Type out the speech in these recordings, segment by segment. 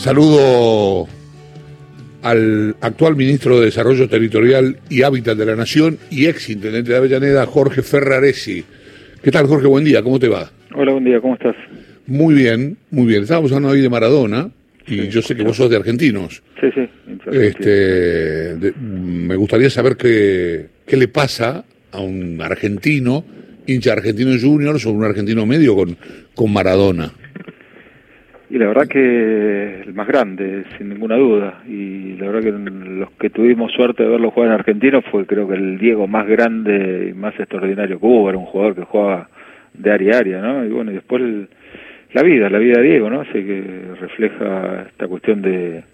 Saludo al actual ministro de Desarrollo Territorial y Hábitat de la Nación y ex intendente de Avellaneda, Jorge Ferraresi. ¿Qué tal, Jorge? Buen día, ¿cómo te va? Hola, buen día, ¿cómo estás? Muy bien, muy bien. Estábamos hablando hoy de Maradona y yo sé que vos sos de argentinos. Sí, sí. Este, me gustaría saber qué, qué le pasa a un argentino, hincha argentino juniors o un argentino medio con, con Maradona. Y la verdad que el más grande, sin ninguna duda. Y la verdad que los que tuvimos suerte de verlo jugar en Argentina fue creo que el Diego más grande y más extraordinario que hubo. Era un jugador que jugaba de área a área, ¿no? Y bueno, y después la vida, la vida de Diego, ¿no? Así que refleja esta cuestión de...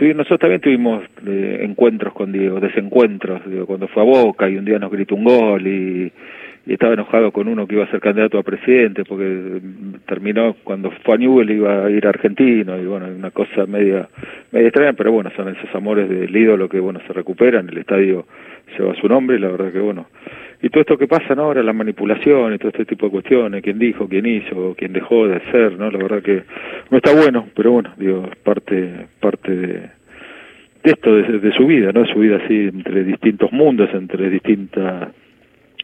Nosotros también tuvimos eh, encuentros con Diego, desencuentros, digo, cuando fue a Boca y un día nos gritó un gol y y estaba enojado con uno que iba a ser candidato a presidente porque terminó cuando fue a Newell iba a ir a Argentino y bueno, una cosa media media extraña, pero bueno, son esos amores del ídolo que bueno, se recuperan, el estadio lleva su nombre y la verdad que bueno. Y todo esto que pasa ¿no? ahora, la manipulación y todo este tipo de cuestiones, quién dijo, quién hizo, quién dejó de ser, ¿no? La verdad que no está bueno, pero bueno, digo, parte parte de, de esto, de, de su vida, ¿no? Su vida así entre distintos mundos, entre distintas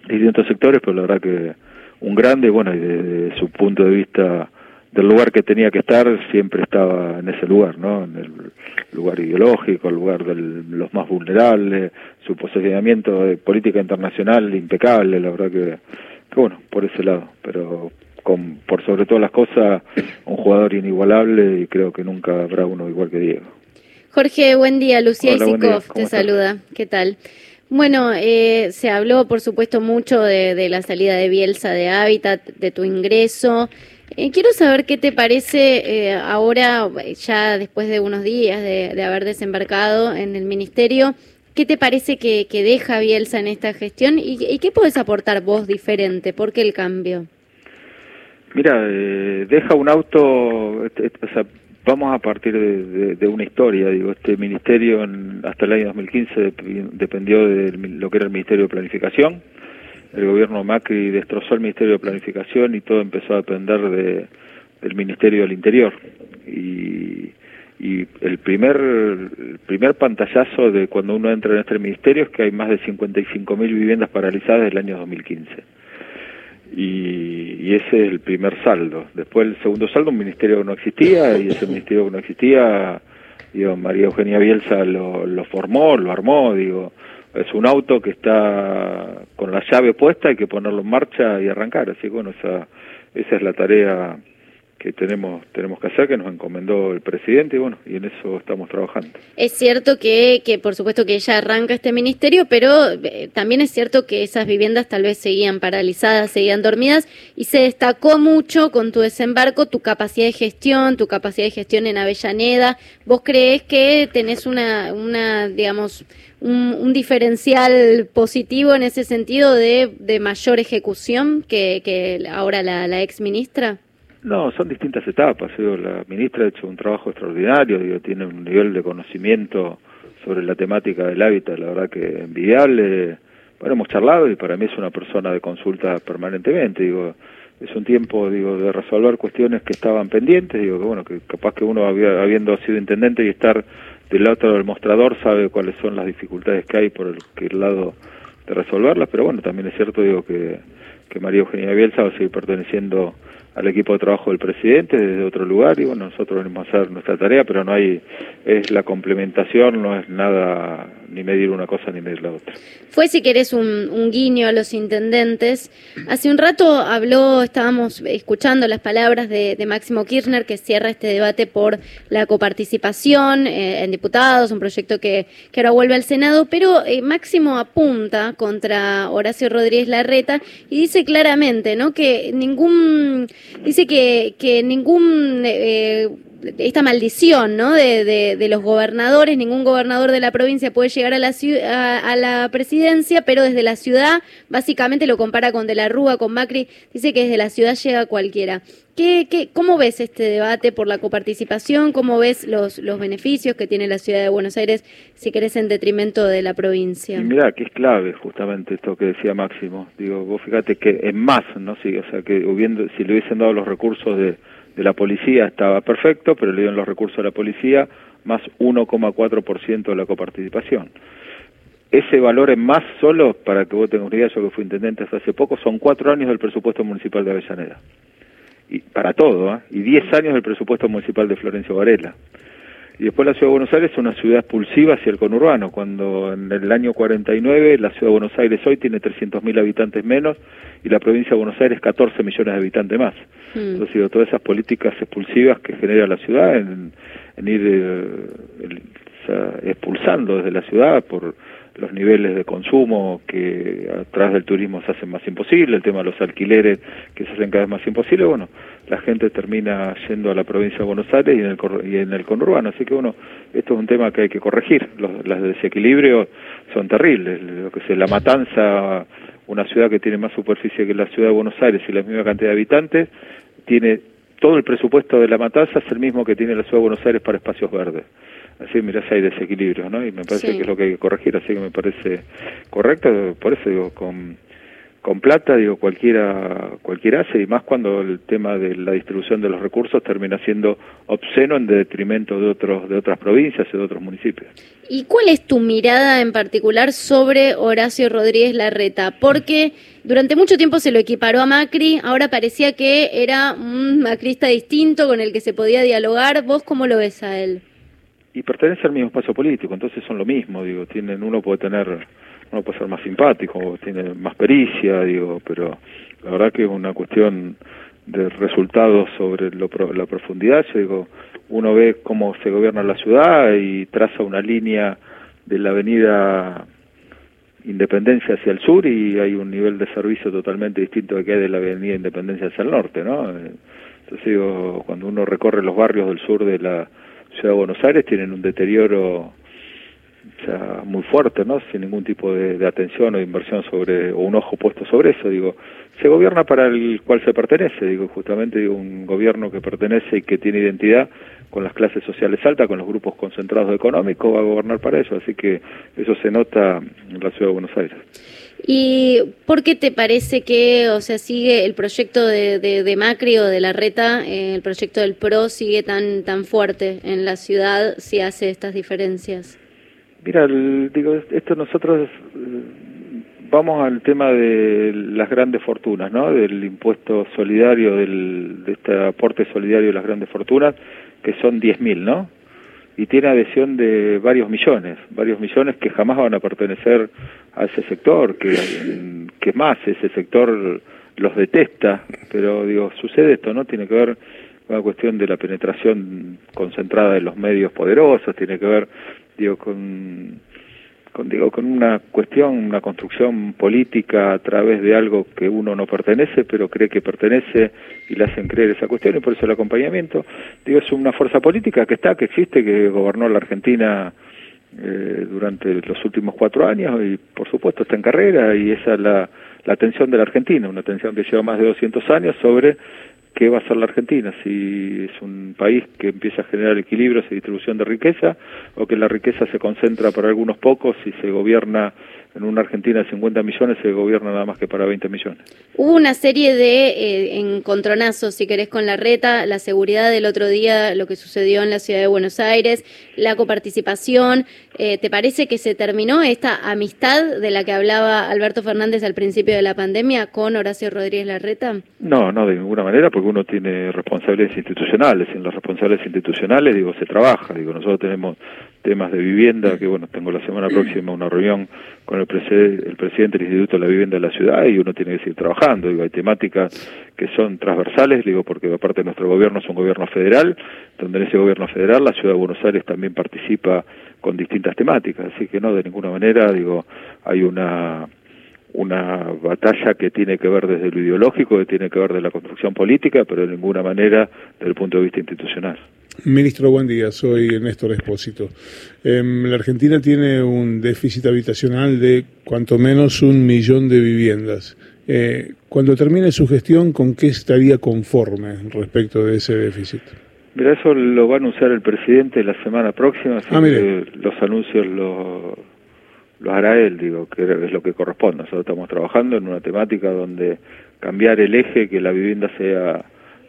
distintos sectores, pero la verdad que un grande, bueno, y desde su punto de vista del lugar que tenía que estar, siempre estaba en ese lugar, ¿no? En el lugar ideológico, el lugar de los más vulnerables, su posicionamiento de política internacional impecable, la verdad que, que bueno, por ese lado, pero con, por sobre todas las cosas, un jugador inigualable y creo que nunca habrá uno igual que Diego. Jorge, buen día, Lucía Isikov te saluda, ¿qué tal? Bueno, eh, se habló, por supuesto, mucho de, la salida de Bielsa de Hábitat, de tu ingreso. Eh, quiero saber qué te parece eh, ahora, ya después de unos días de, haber desembarcado en el ministerio, ¿qué te parece que, deja Bielsa en esta gestión y, qué puedes aportar vos diferente? ¿Por qué el cambio? Mira, deja un auto, o sea, Vamos a partir de, una historia, digo, este ministerio hasta el año 2015 dependió de lo que era el Ministerio de Planificación, el gobierno Macri destrozó el Ministerio de Planificación y todo empezó a depender de, del Ministerio del Interior. Y, el primer, el primer pantallazo de cuando uno entra en este ministerio es que hay más de 55.000 viviendas paralizadas desde el año 2015 y, ese es el primer saldo. Después el segundo saldo, un ministerio que no existía, y ese ministerio que no existía, digo, María Eugenia Bielsa lo, lo formó, lo armó, digo, es un auto que está con la llave puesta, hay que ponerlo en marcha y arrancar, así que bueno, esa, esa es la tarea que tenemos tenemos que hacer que nos encomendó el presidente y bueno y en eso estamos trabajando. Es cierto que, que por supuesto que ya arranca este ministerio pero eh, también es cierto que esas viviendas tal vez seguían paralizadas seguían dormidas y se destacó mucho con tu desembarco tu capacidad de gestión tu capacidad de gestión en Avellaneda. Vos crees que tenés una una digamos un, diferencial positivo en ese sentido de, de mayor ejecución que, que ahora la, la ex ministra no, son distintas etapas. la ministra ha hecho un trabajo extraordinario, digo, tiene un nivel de conocimiento sobre la temática del hábitat, la verdad que envidiable. Bueno, hemos charlado y para mí es una persona de consulta permanentemente, digo, es un tiempo, digo, de resolver cuestiones que estaban pendientes, digo, que bueno, que capaz que uno había, habiendo sido intendente y estar del otro del mostrador sabe cuáles son las dificultades que hay por el, el lado de resolverlas, pero bueno, también es cierto, digo, que, que María Eugenia Bielsa va a seguir perteneciendo al equipo de trabajo del presidente desde otro lugar y bueno, nosotros venimos a hacer nuestra tarea, pero no hay, es la complementación, no es nada ni medir una cosa ni medir la otra. Fue, si querés, un, guiño a los intendentes. Hace un rato habló, estábamos escuchando las palabras de, de Máximo Kirchner que cierra este debate por la coparticipación eh, en diputados, un proyecto que, que ahora vuelve al Senado, pero eh, Máximo apunta contra Horacio Rodríguez Larreta y dice claramente ¿no? que ningún dice que, que ningún eh, esta maldición ¿no? De, los gobernadores, ningún gobernador de la provincia puede llegar a la, a, la presidencia, pero desde la ciudad, básicamente lo compara con De la Rúa, con Macri, dice que desde la ciudad llega cualquiera. ¿Qué, qué, ¿Cómo ves este debate por la coparticipación? ¿Cómo ves los, beneficios que tiene la ciudad de Buenos Aires, si querés, en detrimento de la provincia? mira, que es clave justamente esto que decía Máximo. Digo, vos fíjate que es más, ¿no? Sí, o sea, que hubiendo, si le hubiesen dado los recursos de de la policía estaba perfecto, pero le dieron los recursos a la policía más 1,4% de la coparticipación. Ese valor en más solo, para que vos tengas una idea, yo que fui intendente hasta hace poco, son cuatro años del presupuesto municipal de Avellaneda. Y para todo, ¿eh? y diez años del presupuesto municipal de Florencio Varela. Y después la Ciudad de Buenos Aires es una ciudad expulsiva hacia el conurbano, cuando en el año 49 la Ciudad de Buenos Aires hoy tiene 300.000 habitantes menos y la provincia de Buenos Aires 14 millones de habitantes más. Mm. Entonces, digo, todas esas políticas expulsivas que genera la ciudad en, ir eh, expulsando desde la ciudad por los niveles de consumo que atrás del turismo se hacen más imposible, el tema de los alquileres que se hacen cada vez más imposible, bueno, la gente termina yendo a la provincia de Buenos Aires y en el, y en el conurbano, así que bueno, esto es un tema que hay que corregir, los, los desequilibrios son terribles, lo que sea, la matanza, una ciudad que tiene más superficie que la ciudad de Buenos Aires y la misma cantidad de habitantes, tiene todo el presupuesto de la matanza es el mismo que tiene la ciudad de Buenos Aires para espacios verdes. Así mirá si hay desequilibrio, ¿no? Y me parece que es lo que hay que corregir, así que me parece correcto, por eso digo, con, con plata, digo, cualquiera, cualquiera hace, y más cuando el tema de la distribución de los recursos termina siendo obsceno en detrimento de otros, de otras provincias y de otros municipios. ¿Y cuál es tu mirada en particular sobre Horacio Rodríguez Larreta? Porque durante mucho tiempo se lo equiparó a Macri, ahora parecía que era un macrista distinto con el que se podía dialogar. ¿Vos cómo lo ves a él? y pertenece al mismo espacio político, entonces son lo mismo, digo, tienen uno puede tener uno puede ser más simpático, tiene más pericia, digo, pero la verdad que es una cuestión de resultados sobre lo, la profundidad, yo digo, uno ve cómo se gobierna la ciudad y traza una línea de la avenida Independencia hacia el sur y hay un nivel de servicio totalmente distinto que hay de la avenida Independencia hacia el norte, ¿no? Entonces digo, cuando uno recorre los barrios del sur de la Ciudad de Buenos Aires tienen un deterioro muy fuerte, ¿no? Sin ningún tipo de, atención o de inversión sobre, o un ojo puesto sobre eso, digo, se gobierna para el cual se pertenece, digo, justamente un gobierno que pertenece y que tiene identidad con las clases sociales altas, con los grupos concentrados económicos, va a gobernar para eso, así que eso se nota en la Ciudad de Buenos Aires. ¿Y por qué te parece que, o sea, sigue el proyecto de, de, Macri o de la Reta, eh, el proyecto del PRO sigue tan, tan fuerte en la ciudad si hace estas diferencias? Mira, digo, esto nosotros eh, vamos al tema de las grandes fortunas, ¿no? Del impuesto solidario, del, de este aporte solidario de las grandes fortunas, que son 10.000, ¿no? y tiene adhesión de varios millones, varios millones que jamás van a pertenecer a ese sector, que, que más ese sector los detesta, pero digo, sucede esto, ¿no? Tiene que ver con la cuestión de la penetración concentrada de los medios poderosos, tiene que ver, digo, con con, digo, con una cuestión, una construcción política a través de algo que uno no pertenece, pero cree que pertenece y le hacen creer esa cuestión y por eso el acompañamiento. Digo, es una fuerza política que está, que existe, que gobernó la Argentina eh, durante los últimos cuatro años y por supuesto está en carrera y esa es la, la atención de la Argentina, una atención que lleva más de 200 años sobre qué va a ser la Argentina, si es un país que empieza a generar equilibrios y distribución de riqueza o que la riqueza se concentra para algunos pocos y se gobierna en una Argentina de 50 millones se gobierna nada más que para 20 millones. Hubo una serie de eh, encontronazos, si querés, con la reta, la seguridad del otro día, lo que sucedió en la ciudad de Buenos Aires, la coparticipación. Eh, ¿Te parece que se terminó esta amistad de la que hablaba Alberto Fernández al principio de la pandemia con Horacio Rodríguez Larreta? No, no, de ninguna manera, porque uno tiene responsabilidades institucionales. En las responsabilidades institucionales, digo, se trabaja. Digo, nosotros tenemos temas de vivienda, que bueno, tengo la semana próxima una reunión con el, el presidente del Instituto de la Vivienda de la Ciudad y uno tiene que seguir trabajando. Digo, hay temáticas que son transversales, digo, porque aparte de nuestro gobierno es un gobierno federal, donde en ese gobierno federal la Ciudad de Buenos Aires también participa con distintas temáticas, así que no, de ninguna manera, digo, hay una una batalla que tiene que ver desde lo ideológico, que tiene que ver de la construcción política, pero de ninguna manera desde el punto de vista institucional. Ministro, buen día. Soy Néstor Espósito. Em, la Argentina tiene un déficit habitacional de cuanto menos un millón de viviendas. Eh, cuando termine su gestión, ¿con qué estaría conforme respecto de ese déficit? Mira, eso lo va a anunciar el presidente la semana próxima, así ah, que los anuncios los lo hará él, digo, que es lo que corresponde. Nosotros estamos trabajando en una temática donde cambiar el eje, que la vivienda sea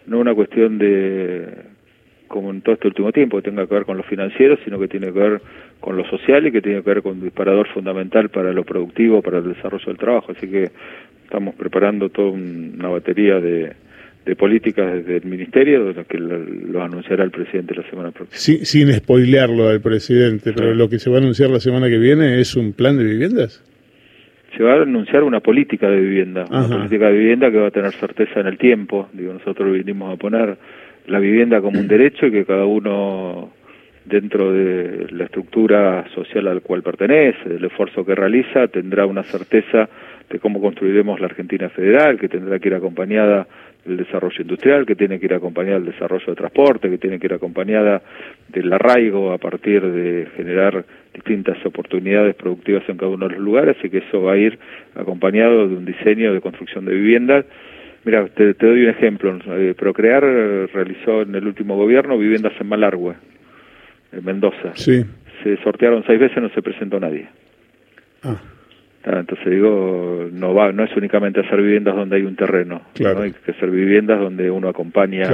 no una cuestión de, como en todo este último tiempo, que tenga que ver con lo financiero, sino que tiene que ver con lo social y que tiene que ver con un disparador fundamental para lo productivo, para el desarrollo del trabajo. Así que estamos preparando toda una batería de, de políticas desde el Ministerio, que lo, anunciará el presidente la semana próxima. Sí, sin spoilearlo al presidente, pero lo que se va a anunciar la semana que viene es un plan de viviendas. Se va a anunciar una política de vivienda, una política de vivienda que va a tener certeza en el tiempo. Digo, nosotros vinimos a poner la vivienda como un derecho y que cada uno dentro de la estructura social al cual pertenece, el esfuerzo que realiza, tendrá una certeza de cómo construiremos la Argentina federal, que tendrá que ir acompañada del desarrollo industrial, que tiene que ir acompañada del desarrollo de transporte, que tiene que ir acompañada del arraigo a partir de generar distintas oportunidades productivas en cada uno de los lugares y que eso va a ir acompañado de un diseño de construcción de viviendas. Mira, te, doy un ejemplo. Eh, Procrear realizó en el último gobierno viviendas en Malargüe, en Mendoza. Sí. Se sortearon seis veces, no se presentó nadie. Ah. Ah, entonces digo, no va, no es únicamente hacer viviendas donde hay un terreno, hay que hacer viviendas donde uno acompaña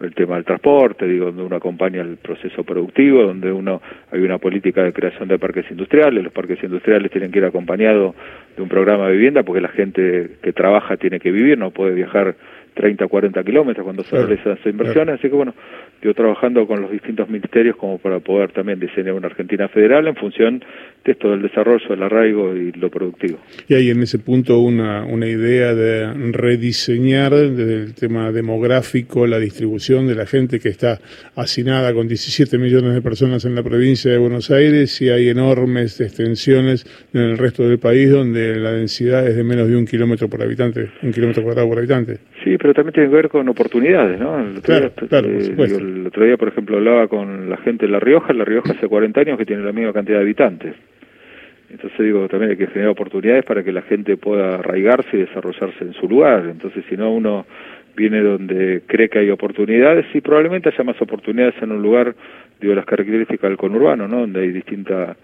el tema del transporte, digo, donde uno acompaña el proceso productivo, donde uno hay una política de creación de parques industriales, los parques industriales tienen que ir acompañados de un programa de vivienda porque la gente que trabaja tiene que vivir, no puede viajar 30 o 40 kilómetros cuando se realizan esas inversiones, así que bueno, yo trabajando con los distintos ministerios como para poder también diseñar una Argentina federal en función de esto del desarrollo, el arraigo y lo productivo. Y hay en ese punto una, una idea de rediseñar el tema demográfico, la distribución de la gente que está hacinada con 17 millones de personas en la provincia de Buenos Aires y hay enormes extensiones en el resto del país donde la densidad es de menos de un kilómetro por habitante, un kilómetro cuadrado por habitante. Sí, pero también tiene que ver con oportunidades, ¿no? claro, claro, eh, el otro día, por ejemplo, hablaba con la gente de La Rioja. La Rioja hace 40 años que tiene la misma cantidad de habitantes. Entonces digo, también hay que generar oportunidades para que la gente pueda arraigarse y desarrollarse en su lugar. Entonces, si no, uno viene donde cree que hay oportunidades y probablemente haya más oportunidades en un lugar, digo, las características del conurbano, ¿no? Donde hay distinta,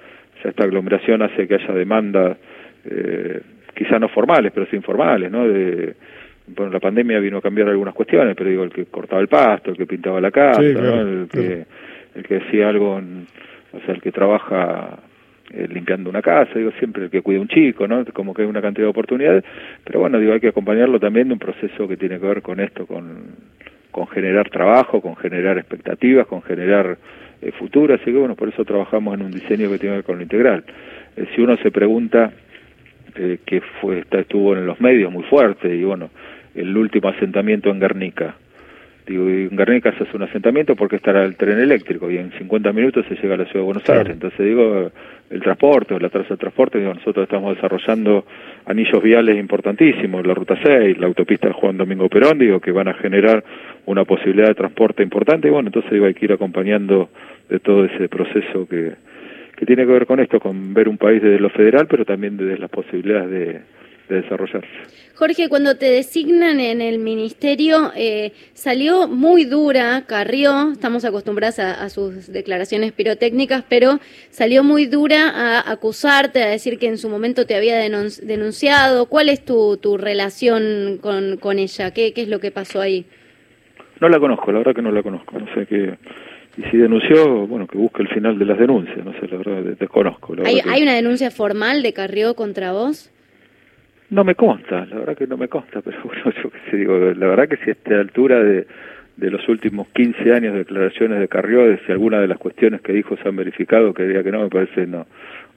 o esta aglomeración hace que haya demanda, eh, quizá no formales, pero sí informales, ¿no? De, bueno, la pandemia vino a cambiar algunas cuestiones, pero digo, el que cortaba el pasto, el que pintaba la casa, el, que, el que decía algo, o sea, el que trabaja eh, limpiando una casa, digo, siempre el que cuida un chico, ¿no? Como que hay una cantidad de oportunidades, pero bueno, digo, hay que acompañarlo también de un proceso que tiene que ver con esto, con, con generar trabajo, con generar expectativas, con generar eh, futuro, así que bueno, por eso trabajamos en un diseño que tiene que ver con lo integral. Eh, si uno se pregunta, eh, que fue, estuvo en los medios muy fuerte, y bueno, el último asentamiento en Guernica. Digo, en Guernica se hace un asentamiento porque estará el tren eléctrico y en 50 minutos se llega a la ciudad de Buenos Aires. Entonces digo, el transporte, la traza de transporte, digo, nosotros estamos desarrollando anillos viales importantísimos, la Ruta 6, la autopista Juan Domingo Perón, digo, que van a generar una posibilidad de transporte importante y bueno, entonces digo, hay que ir acompañando de todo ese proceso que, que tiene que ver con esto, con ver un país desde lo federal, pero también desde las posibilidades de, de desarrollarse. Jorge, cuando te designan en el ministerio, eh, salió muy dura, Carrió, estamos acostumbrados a, sus declaraciones pirotécnicas, pero salió muy dura a acusarte, a decir que en su momento te había denunciado. ¿Cuál es tu, tu relación con, con ella? ¿Qué, ¿Qué es lo que pasó ahí? No la conozco, la verdad que no la conozco. No sé qué. Y si denunció, bueno, que busque el final de las denuncias. No sé, la verdad, desconozco. ¿Hay, ¿Hay una denuncia formal de Carrió contra vos? No me consta, la verdad que no me consta, pero bueno, yo qué sé, digo, la verdad que si a esta altura de, de los últimos 15 años de declaraciones de Carrió, si alguna de las cuestiones que dijo se han verificado, que diga que no, me parece no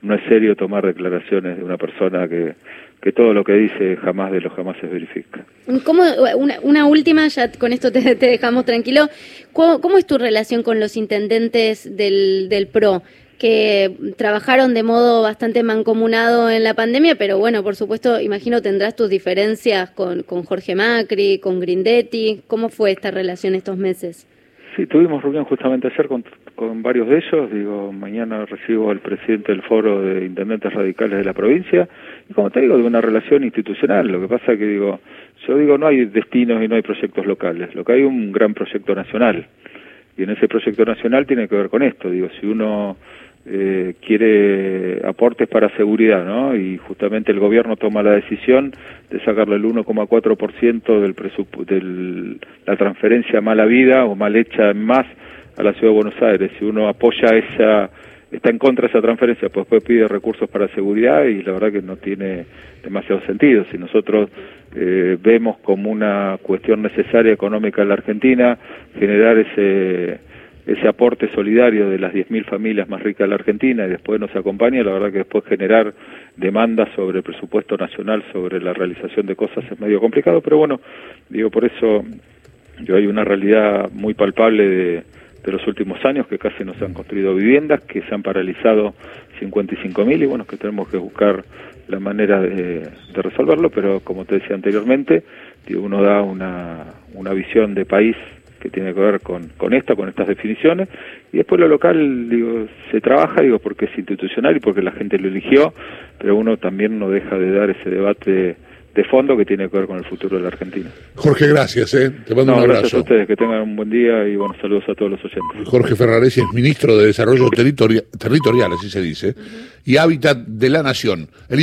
no es serio tomar declaraciones de una persona que, que todo lo que dice jamás de lo jamás se verifica. ¿Cómo, una, una última, ya con esto te, te dejamos tranquilo, ¿Cómo, ¿cómo, es tu relación con los intendentes del, del PRO? Que trabajaron de modo bastante mancomunado en la pandemia, pero bueno, por supuesto, imagino tendrás tus diferencias con, con Jorge Macri, con Grindetti. ¿Cómo fue esta relación estos meses? Sí, tuvimos reunión justamente ayer con, con varios de ellos. Digo, mañana recibo al presidente del Foro de Intendentes Radicales de la provincia. Y como te digo, de una relación institucional. Lo que pasa que digo, yo digo, no hay destinos y no hay proyectos locales. Lo que hay es un gran proyecto nacional. Y en ese proyecto nacional tiene que ver con esto. Digo, si uno eh, quiere aportes para seguridad, ¿no? Y justamente el gobierno toma la decisión de sacarle el 1,4% del de la transferencia mala vida o mal hecha en más a la ciudad de Buenos Aires. Si uno apoya esa, está en contra de esa transferencia, pues después pide recursos para seguridad y la verdad que no tiene demasiado sentido. Si nosotros eh, vemos como una cuestión necesaria económica en la Argentina generar ese ese aporte solidario de las 10.000 familias más ricas de la Argentina y después nos acompaña, la verdad que después generar demandas sobre el presupuesto nacional, sobre la realización de cosas es medio complicado, pero bueno, digo, por eso yo hay una realidad muy palpable de, los últimos años que casi no se han construido viviendas, que se han paralizado 55.000 y bueno, que tenemos que buscar la manera de, resolverlo, pero como te decía anteriormente, uno da una, una visión de país que tiene que ver con, con esto, con estas definiciones, y después lo local, digo, se trabaja, digo, porque es institucional y porque la gente lo eligió, pero uno también no deja de dar ese debate de fondo que tiene que ver con el futuro de la Argentina. Jorge, gracias, ¿eh? te mando un abrazo. Gracias a ustedes, que tengan un buen día y buenos saludos a todos los oyentes. Jorge Ferraresi es ministro de Desarrollo Territorial, así se dice, y Hábitat de la Nación. El